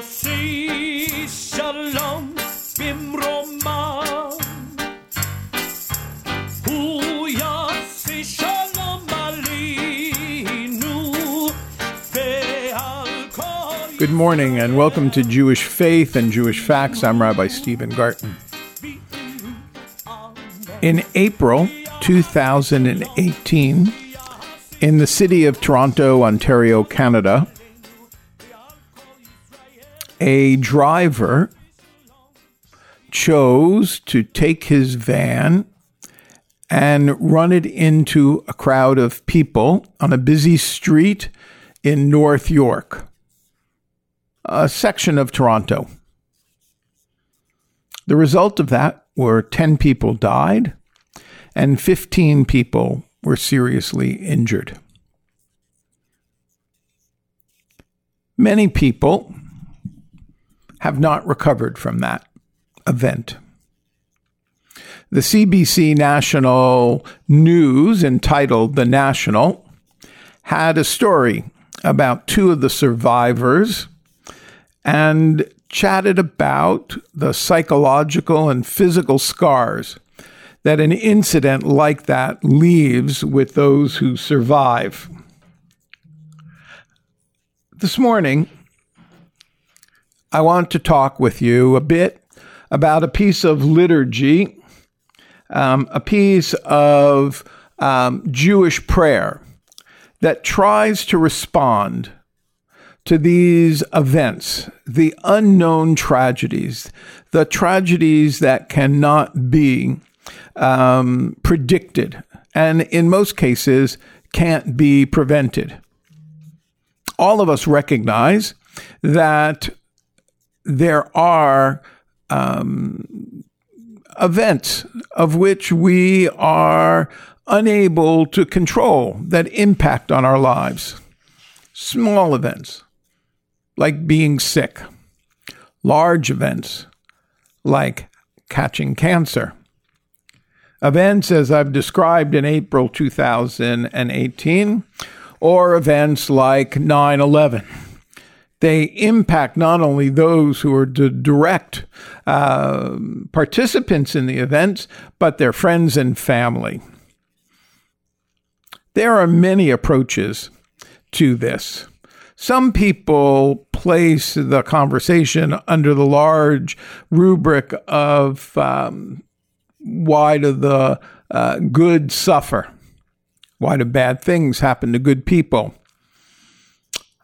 יוסי שלום במרומה הוא יוסי שלום עלינו ועל כל Good morning and welcome to Jewish Faith and Jewish Facts. I'm Rabbi Stephen Garten. In April 2018, in the city of Toronto, Ontario, Canada, a driver chose to take his van and run it into a crowd of people on a busy street in North York a section of Toronto. The result of that were 10 people died and 15 people were seriously injured. Many people have not recovered from that event. The CBC National News, entitled The National, had a story about two of the survivors and chatted about the psychological and physical scars that an incident like that leaves with those who survive. This morning, I want to talk with you a bit about a piece of liturgy, um, a piece of um, Jewish prayer that tries to respond to these events, the unknown tragedies, the tragedies that cannot be um, predicted, and in most cases can't be prevented. All of us recognize that there are um, events of which we are unable to control that impact on our lives. Small events like being sick, large events like catching cancer. Events as I've described in April 2018, or events like 9 11. They impact not only those who are the direct uh, participants in the events, but their friends and family. There are many approaches to this. Some people place the conversation under the large rubric of um, why do the uh, good suffer? Why do bad things happen to good people?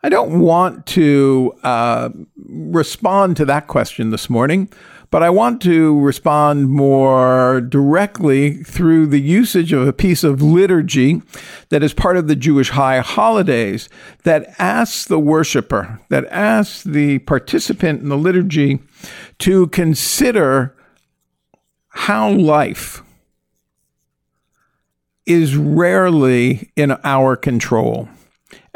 I don't want to uh, respond to that question this morning, but I want to respond more directly through the usage of a piece of liturgy that is part of the Jewish high holidays that asks the worshiper, that asks the participant in the liturgy to consider how life is rarely in our control.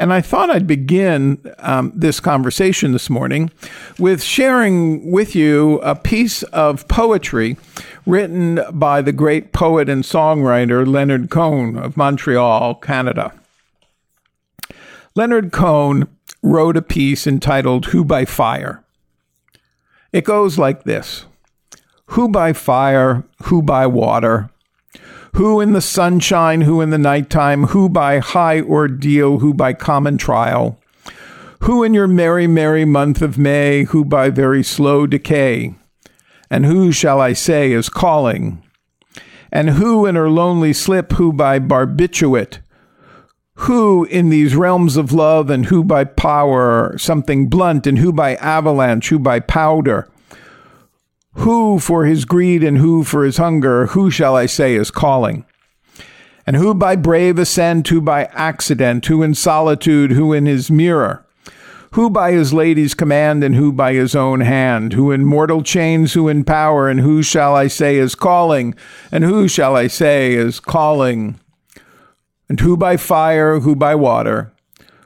And I thought I'd begin um, this conversation this morning with sharing with you a piece of poetry written by the great poet and songwriter Leonard Cohen of Montreal, Canada. Leonard Cohen wrote a piece entitled Who by Fire. It goes like this Who by fire, who by water, who in the sunshine, who in the nighttime, who by high ordeal, who by common trial, who in your merry, merry month of May, who by very slow decay, and who shall I say is calling, and who in her lonely slip, who by barbiturate, who in these realms of love, and who by power, something blunt, and who by avalanche, who by powder, who for his greed and who for his hunger, who shall I say is calling? And who by brave ascent, who by accident, who in solitude, who in his mirror, who by his lady's command and who by his own hand, who in mortal chains, who in power, and who shall I say is calling, and who shall I say is calling, and who by fire, who by water,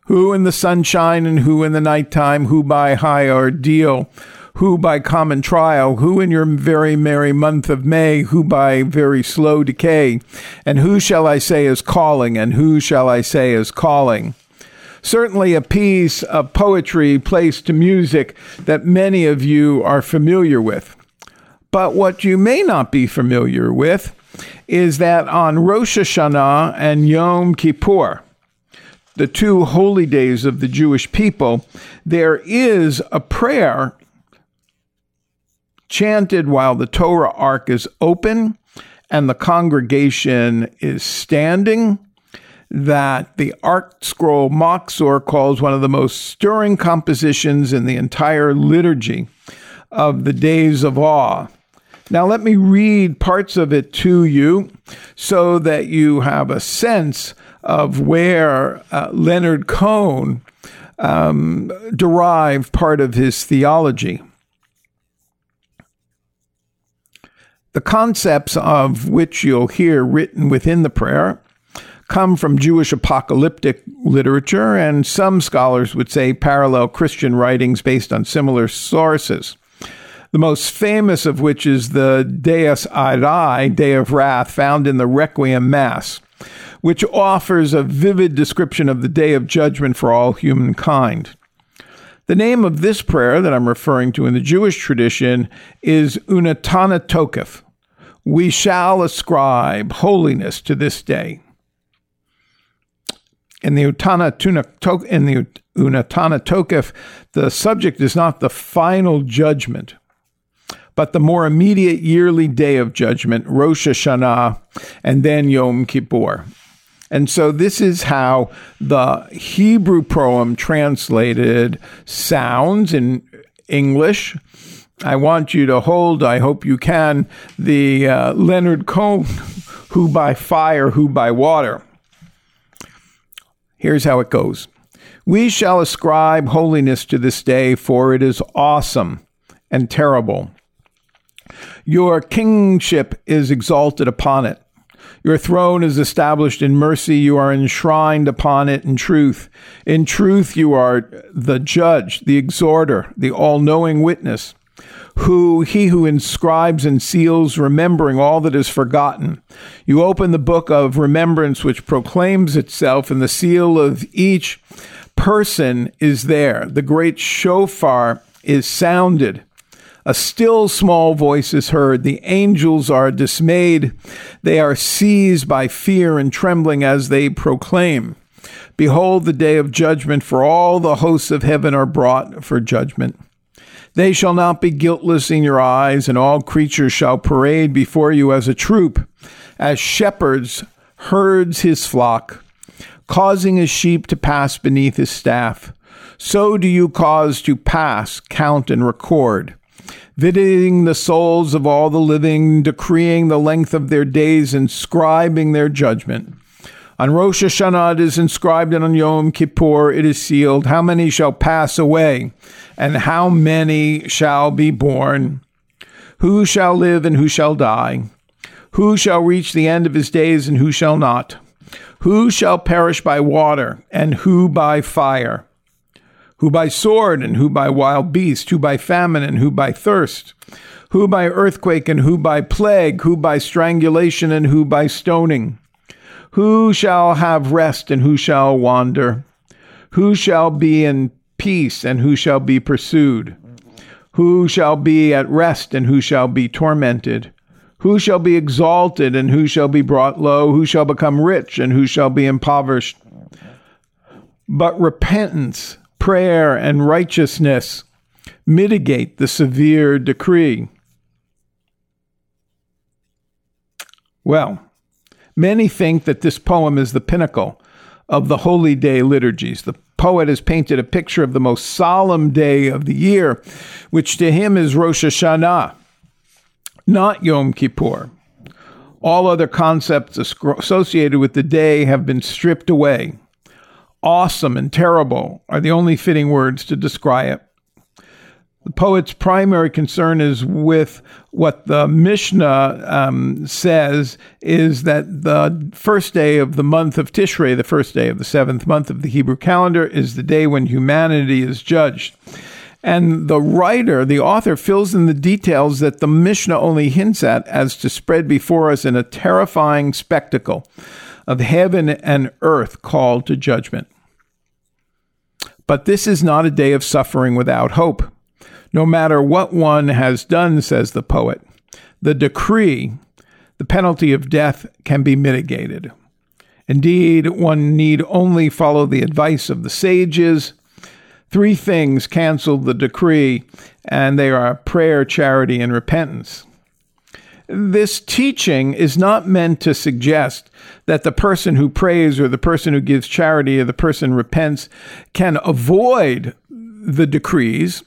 who in the sunshine and who in the nighttime, who by high ordeal, who by common trial, who in your very merry month of May, who by very slow decay, and who shall I say is calling, and who shall I say is calling? Certainly a piece of poetry placed to music that many of you are familiar with. But what you may not be familiar with is that on Rosh Hashanah and Yom Kippur, the two holy days of the Jewish people, there is a prayer chanted while the Torah ark is open and the congregation is standing that the ArtScroll Machzor calls one of the most stirring compositions in the entire liturgy of the Days of Awe. Now, let me read parts of it to you so that you have a sense of where uh, Leonard Cohen um, derived part of his theology. The concepts of which you'll hear written within the prayer come from Jewish apocalyptic literature, and some scholars would say parallel Christian writings based on similar sources. The most famous of which is the Dies Irae, Day of Wrath, found in the Requiem Mass, which offers a vivid description of the day of judgment for all humankind. The name of this prayer that I'm referring to in the Jewish tradition is Unatana Tokef. We shall ascribe holiness to this day. In the Utana in the Unatana Tokef, the subject is not the final judgment, but the more immediate yearly day of judgment, Rosh Hashanah, and then Yom Kippur. And so this is how the Hebrew poem translated sounds in English. I want you to hold, I hope you can, the uh, Leonard Cohen, Who by Fire, Who by Water. Here's how it goes We shall ascribe holiness to this day, for it is awesome and terrible. Your kingship is exalted upon it. Your throne is established in mercy. You are enshrined upon it in truth. In truth, you are the judge, the exhorter, the all knowing witness who he who inscribes and seals, remembering all that is forgotten. You open the book of remembrance, which proclaims itself, and the seal of each person is there. The great shofar is sounded. A still small voice is heard. The angels are dismayed. They are seized by fear and trembling as they proclaim. Behold, the day of judgment, for all the hosts of heaven are brought for judgment. They shall not be guiltless in your eyes, and all creatures shall parade before you as a troop, as shepherds herds his flock, causing his sheep to pass beneath his staff. So do you cause to pass, count, and record, visiting the souls of all the living, decreeing the length of their days, inscribing their judgment. On Rosh Hashanah it is inscribed, and on Yom Kippur it is sealed. How many shall pass away, and how many shall be born? Who shall live, and who shall die? Who shall reach the end of his days, and who shall not? Who shall perish by water, and who by fire? Who by sword, and who by wild beast? Who by famine, and who by thirst? Who by earthquake, and who by plague? Who by strangulation, and who by stoning? Who shall have rest and who shall wander? Who shall be in peace and who shall be pursued? Who shall be at rest and who shall be tormented? Who shall be exalted and who shall be brought low? Who shall become rich and who shall be impoverished? But repentance, prayer, and righteousness mitigate the severe decree. Well, Many think that this poem is the pinnacle of the holy day liturgies. The poet has painted a picture of the most solemn day of the year, which to him is Rosh Hashanah, not Yom Kippur. All other concepts associated with the day have been stripped away. Awesome and terrible are the only fitting words to describe it. The poet's primary concern is with what the Mishnah um, says is that the first day of the month of Tishrei, the first day of the seventh month of the Hebrew calendar, is the day when humanity is judged. And the writer, the author, fills in the details that the Mishnah only hints at as to spread before us in a terrifying spectacle of heaven and earth called to judgment. But this is not a day of suffering without hope. No matter what one has done, says the poet, the decree, the penalty of death, can be mitigated. Indeed, one need only follow the advice of the sages. Three things cancel the decree, and they are prayer, charity, and repentance. This teaching is not meant to suggest that the person who prays or the person who gives charity or the person repents can avoid the decrees,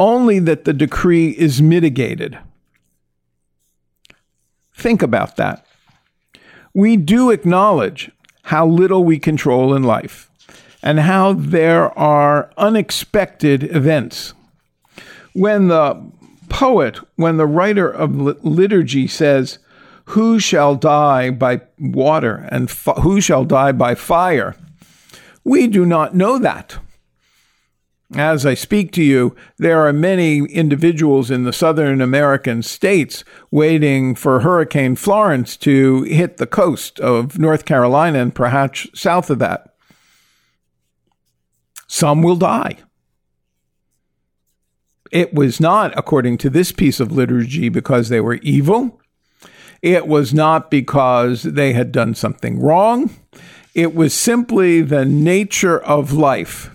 only that the decree is mitigated. Think about that. We do acknowledge how little we control in life and how there are unexpected events. When the poet, when the writer of liturgy says, Who shall die by water and who shall die by fire? We do not know that. As I speak to you, there are many individuals in the southern American states waiting for Hurricane Florence to hit the coast of North Carolina and perhaps south of that. Some will die. It was not, according to this piece of liturgy, because they were evil. It was not because they had done something wrong. It was simply the nature of life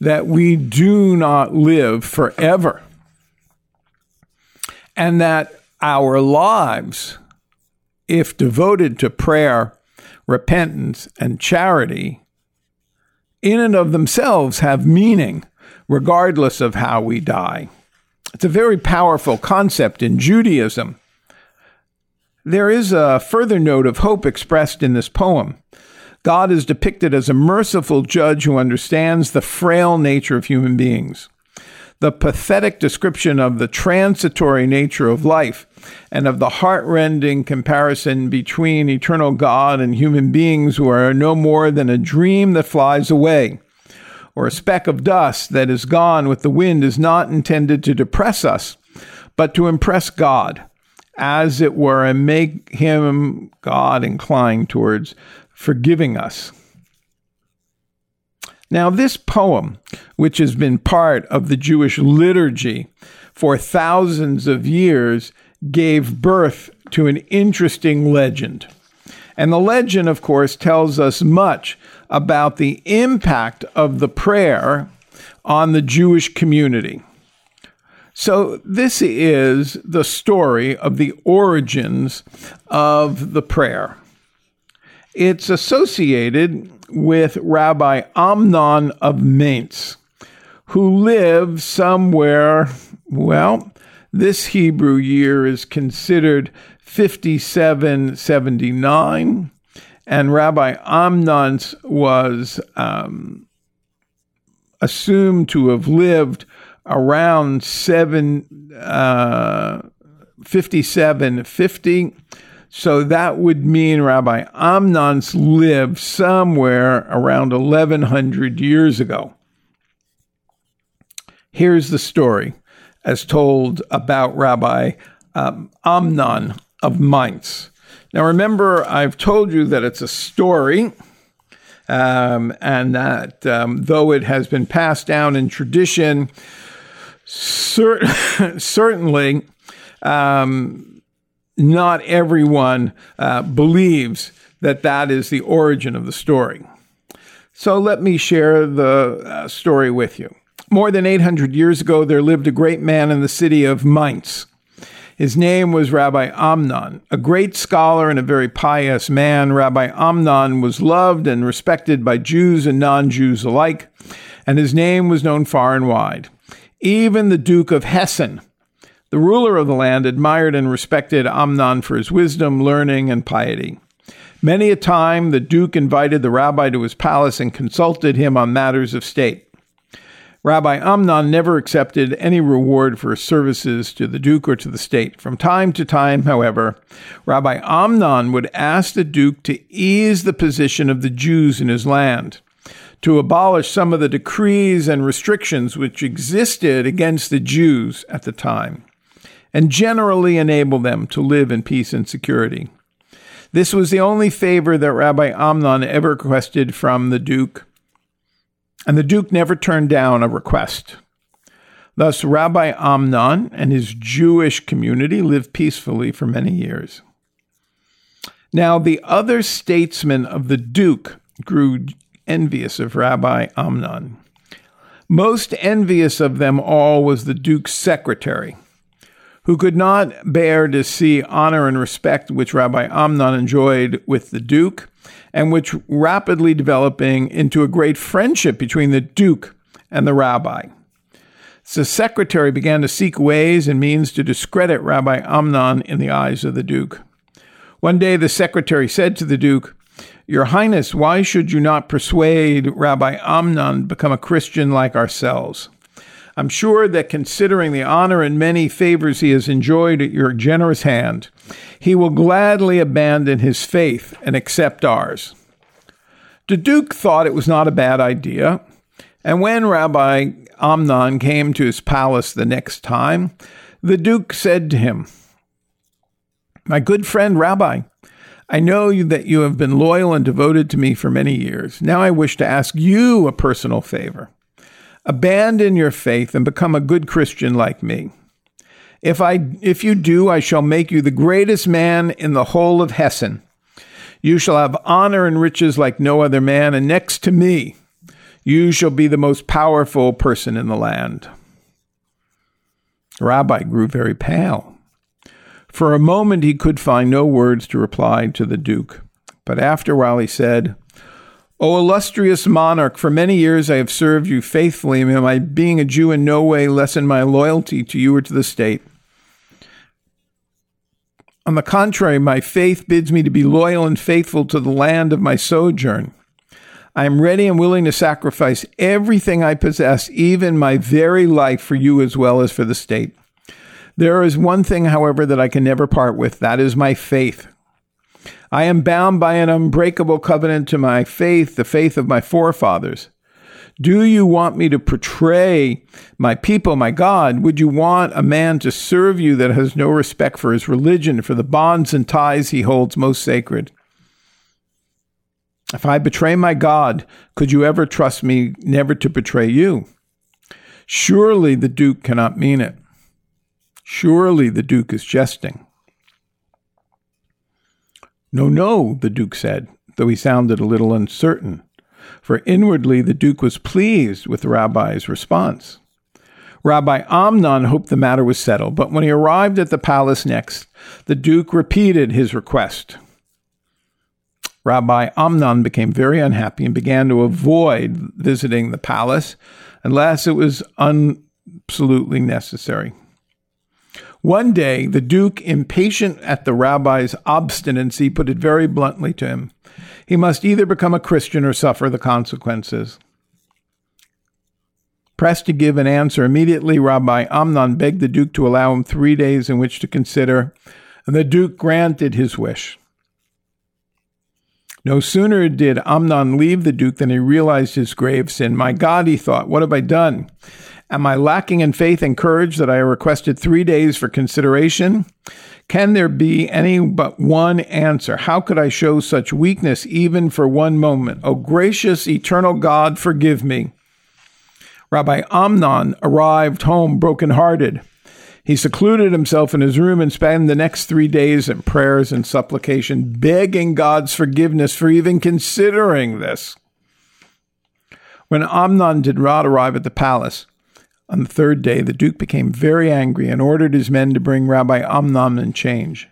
that we do not live forever and that our lives, if devoted to prayer, repentance, and charity, in and of themselves have meaning regardless of how we die. It's a very powerful concept in Judaism. There is a further note of hope expressed in this poem. God is depicted as a merciful judge who understands the frail nature of human beings. The pathetic description of the transitory nature of life and of the heartrending comparison between eternal God and human beings who are no more than a dream that flies away or a speck of dust that is gone with the wind is not intended to depress us, but to impress God, as it were, and make him, God, inclined towards forgiving us. Now, this poem, which has been part of the Jewish liturgy for thousands of years, gave birth to an interesting legend. And the legend, of course, tells us much about the impact of the prayer on the Jewish community. So, this is the story of the origins of the prayer. It's associated with Rabbi Amnon of Mainz, who lived somewhere, well, this Hebrew year is considered 5779, and Rabbi Amnon was um, assumed to have lived around seven, uh, 5750 so that would mean Rabbi Amnon's lived somewhere around 1100 years ago. Here's the story as told about Rabbi um, Amnon of Mainz. Now, remember, I've told you that it's a story, um, and that um, though it has been passed down in tradition, cer- certainly um, not everyone uh, believes that that is the origin of the story. So let me share the uh, story with you. More than 800 years ago, there lived a great man in the city of Mainz. His name was Rabbi Amnon. A great scholar and a very pious man, Rabbi Amnon was loved and respected by Jews and non Jews alike, and his name was known far and wide. Even the Duke of Hessen, the ruler of the land admired and respected Amnon for his wisdom, learning, and piety. Many a time the duke invited the rabbi to his palace and consulted him on matters of state. Rabbi Amnon never accepted any reward for his services to the duke or to the state. From time to time, however, Rabbi Amnon would ask the duke to ease the position of the Jews in his land, to abolish some of the decrees and restrictions which existed against the Jews at the time and generally enable them to live in peace and security. This was the only favor that Rabbi Amnon ever requested from the Duke. and the Duke never turned down a request. Thus, Rabbi Amnon and his Jewish community lived peacefully for many years. Now, the other statesmen of the Duke grew envious of Rabbi Amnon. Most envious of them all was the Duke's secretary, who could not bear to see honor and respect which Rabbi Amnon enjoyed with the Duke, and which rapidly developing into a great friendship between the Duke and the rabbi. The secretary began to seek ways and means to discredit Rabbi Amnon in the eyes of the Duke. One day the secretary said to the Duke, Your Highness, why should you not persuade Rabbi Amnon to become a Christian like ourselves? I'm sure that considering the honor and many favors he has enjoyed at your generous hand, he will gladly abandon his faith and accept ours. The Duke thought it was not a bad idea, and when Rabbi Amnon came to his palace the next time, the Duke said to him, My good friend Rabbi, I know that you have been loyal and devoted to me for many years. Now I wish to ask you a personal favor. Abandon your faith and become a good Christian like me. If I if you do, I shall make you the greatest man in the whole of Hessen. You shall have honor and riches like no other man, and next to me, you shall be the most powerful person in the land. The rabbi grew very pale. For a moment he could find no words to reply to the duke, but after a while he said, O illustrious monarch, for many years I have served you faithfully, and my being a Jew in no way lessen my loyalty to you or to the state. On the contrary, my faith bids me to be loyal and faithful to the land of my sojourn. I am ready and willing to sacrifice everything I possess, even my very life, for you as well as for the state. There is one thing, however, that I can never part with that is my faith. I am bound by an unbreakable covenant to my faith, the faith of my forefathers. Do you want me to portray my people, my God? Would you want a man to serve you that has no respect for his religion, for the bonds and ties he holds most sacred? If I betray my God, could you ever trust me never to betray you? Surely the Duke cannot mean it. Surely the Duke is jesting. No, no, the Duke said, though he sounded a little uncertain, for inwardly the Duke was pleased with the rabbi's response. Rabbi Amnon hoped the matter was settled, but when he arrived at the palace next, the Duke repeated his request. Rabbi Amnon became very unhappy and began to avoid visiting the palace unless it was absolutely necessary. One day, the Duke, impatient at the rabbi's obstinacy, put it very bluntly to him he must either become a Christian or suffer the consequences. Pressed to give an answer immediately, Rabbi Amnon begged the Duke to allow him three days in which to consider, and the Duke granted his wish. No sooner did Amnon leave the Duke than he realized his grave sin. My God, he thought, what have I done? Am I lacking in faith and courage that I requested three days for consideration? Can there be any but one answer? How could I show such weakness even for one moment? O gracious, eternal God, forgive me. Rabbi Amnon arrived home broken-hearted. He secluded himself in his room and spent the next three days in prayers and supplication, begging God's forgiveness for even considering this. When Amnon did not arrive at the palace, on the third day, the Duke became very angry and ordered his men to bring Rabbi Amnon and change.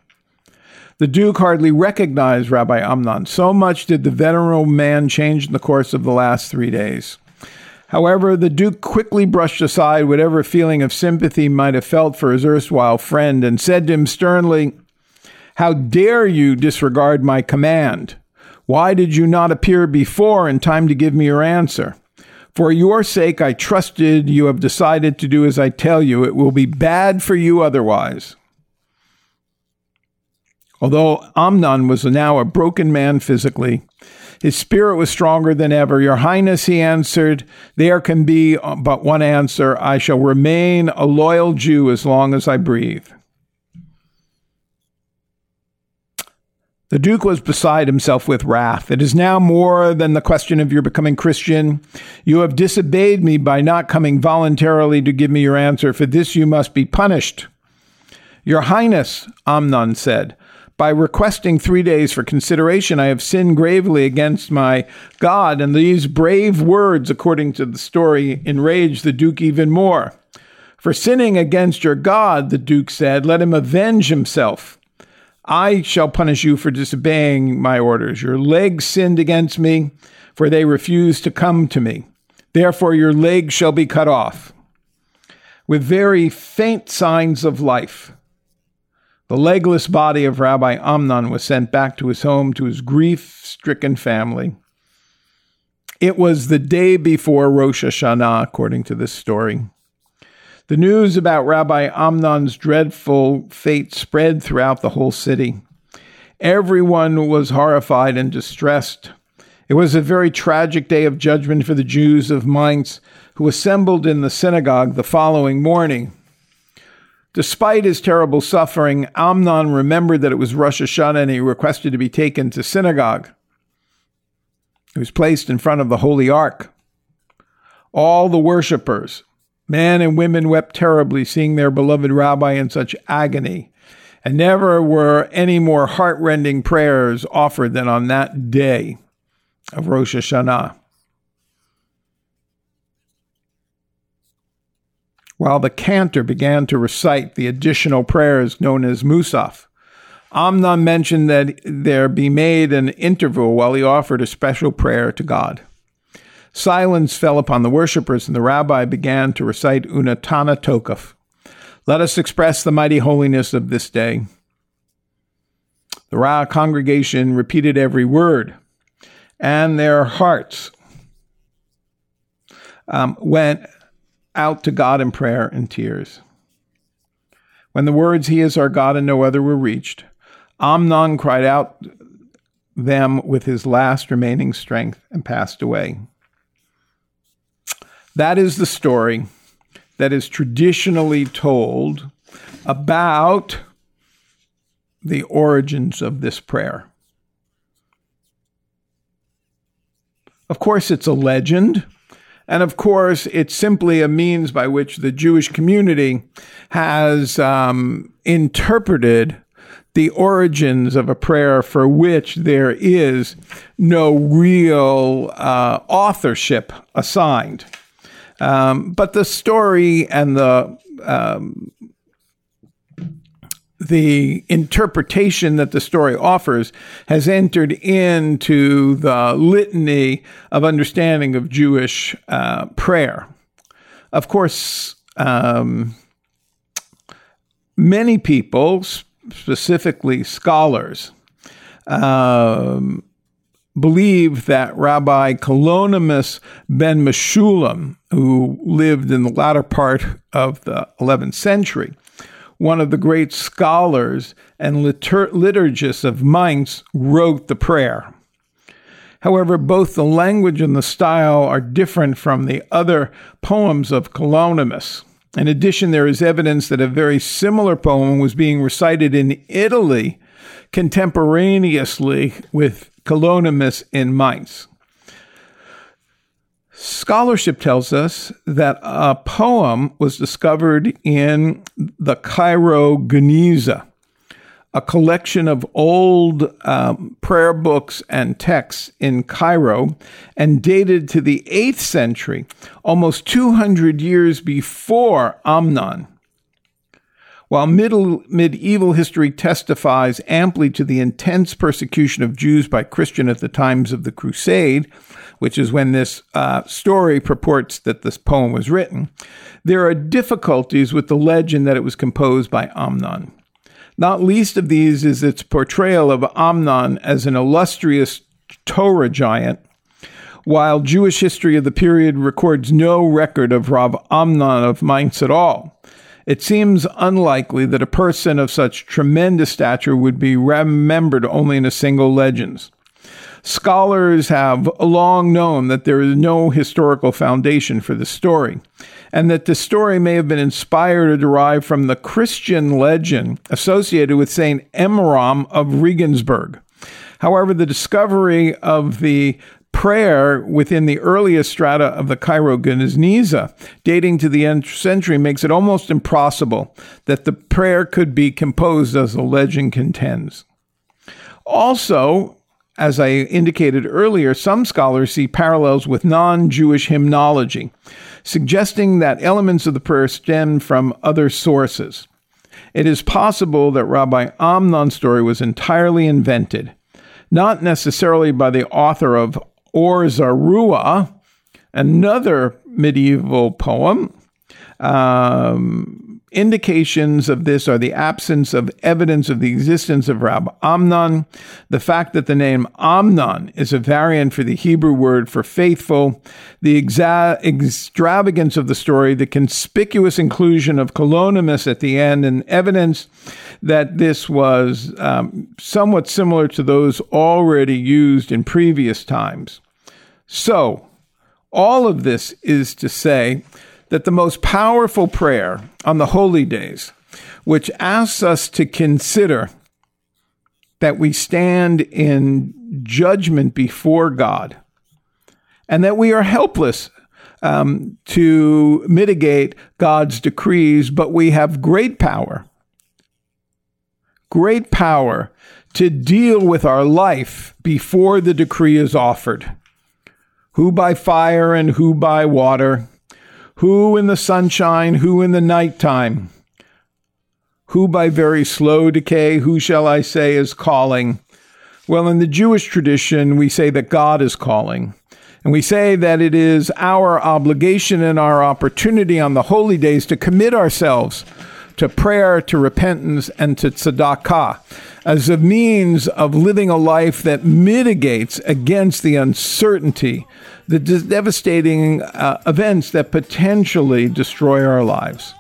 The Duke hardly recognized Rabbi Amnon. So much did the venerable man change in the course of the last three days. However, the Duke quickly brushed aside whatever feeling of sympathy might have felt for his erstwhile friend and said to him sternly, How dare you disregard my command? Why did you not appear before in time to give me your answer? For your sake, I trusted you have decided to do as I tell you. It will be bad for you otherwise. Although Amnon was now a broken man physically, his spirit was stronger than ever. Your Highness, he answered, there can be but one answer. I shall remain a loyal Jew as long as I breathe. The Duke was beside himself with wrath. It is now more than the question of your becoming Christian. You have disobeyed me by not coming voluntarily to give me your answer. For this you must be punished. Your Highness, Amnon said, by requesting three days for consideration, I have sinned gravely against my God. And these brave words, according to the story, enraged the Duke even more. For sinning against your God, the Duke said, let him avenge himself. I shall punish you for disobeying my orders. Your legs sinned against me, for they refused to come to me. Therefore, your legs shall be cut off. With very faint signs of life, the legless body of Rabbi Amnon was sent back to his home to his grief stricken family. It was the day before Rosh Hashanah, according to this story. The news about Rabbi Amnon's dreadful fate spread throughout the whole city. Everyone was horrified and distressed. It was a very tragic day of judgment for the Jews of Mainz who assembled in the synagogue the following morning. Despite his terrible suffering, Amnon remembered that it was Rosh Hashanah and he requested to be taken to synagogue. He was placed in front of the Holy Ark. All the worshippers, men and women, wept terribly seeing their beloved rabbi in such agony. And never were any more heartrending prayers offered than on that day of Rosh Hashanah. while the cantor began to recite the additional prayers known as Musaf. Amnon mentioned that there be made an interval while he offered a special prayer to God. Silence fell upon the worshippers, and the rabbi began to recite Unatana Tokef. Let us express the mighty holiness of this day. The Ra congregation repeated every word, and their hearts um, went out to God in prayer and tears. When the words, He is our God and no other, were reached, Amnon cried out them with his last remaining strength and passed away. That is the story that is traditionally told about the origins of this prayer. Of course, it's a legend. And of course, it's simply a means by which the Jewish community has um, interpreted the origins of a prayer for which there is no real uh, authorship assigned. Um, but the story and the um, the interpretation that the story offers has entered into the litany of understanding of Jewish uh, prayer. Of course, um, many people, specifically scholars, um, believe that Rabbi Kalonymus ben Meshulam, who lived in the latter part of the 11th century, one of the great scholars and litur- liturgists of Mainz, wrote the prayer. However, both the language and the style are different from the other poems of Kalonymus. In addition, there is evidence that a very similar poem was being recited in Italy contemporaneously with Kalonymus in Mainz. Scholarship tells us that a poem was discovered in the Cairo Geniza, a collection of old um, prayer books and texts in Cairo and dated to the 8th century, almost 200 years before Amnon. While middle, medieval history testifies amply to the intense persecution of Jews by Christian at the times of the Crusade, which is when this uh, story purports that this poem was written, there are difficulties with the legend that it was composed by Amnon. Not least of these is its portrayal of Amnon as an illustrious Torah giant, while Jewish history of the period records no record of Rav Amnon of Mainz at all. It seems unlikely that a person of such tremendous stature would be remembered only in a single legend. Scholars have long known that there is no historical foundation for the story, and that the story may have been inspired or derived from the Christian legend associated with Saint Emmeram of Regensburg, However, the discovery of the prayer within the earliest strata of the Cairo Geniza, dating to the end century, makes it almost impossible that the prayer could be composed as the legend contends. Also, as I indicated earlier, some scholars see parallels with non Jewish hymnology, suggesting that elements of the prayer stem from other sources. It is possible that Rabbi Amnon's story was entirely invented, not necessarily by the author of Or Zarua, another medieval poem, um, Indications of this are the absence of evidence of the existence of Rab Amnon, the fact that the name Amnon is a variant for the Hebrew word for faithful, the exa- extravagance of the story, the conspicuous inclusion of Kalonymus at the end, and evidence that this was um, somewhat similar to those already used in previous times. So, all of this is to say that the most powerful prayer on the holy days, which asks us to consider that we stand in judgment before God and that we are helpless um, to mitigate God's decrees, but we have great power, great power to deal with our life before the decree is offered. Who by fire and who by water, who in the sunshine, who in the nighttime? Who by very slow decay, who shall I say is calling? Well, in the Jewish tradition, we say that God is calling. And we say that it is our obligation and our opportunity on the holy days to commit ourselves to prayer, to repentance, and to tzedakah as a means of living a life that mitigates against the uncertainty the devastating uh, events that potentially destroy our lives.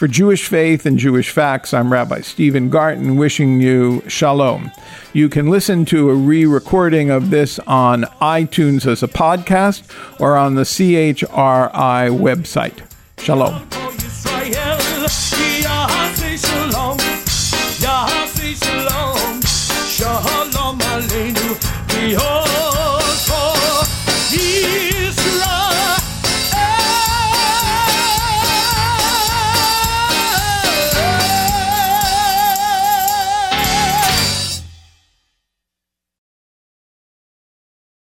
For Jewish Faith and Jewish Facts, I'm Rabbi Stephen Garten wishing you shalom. You can listen to a re recording of this on iTunes as a podcast or on the CHRI website. Shalom.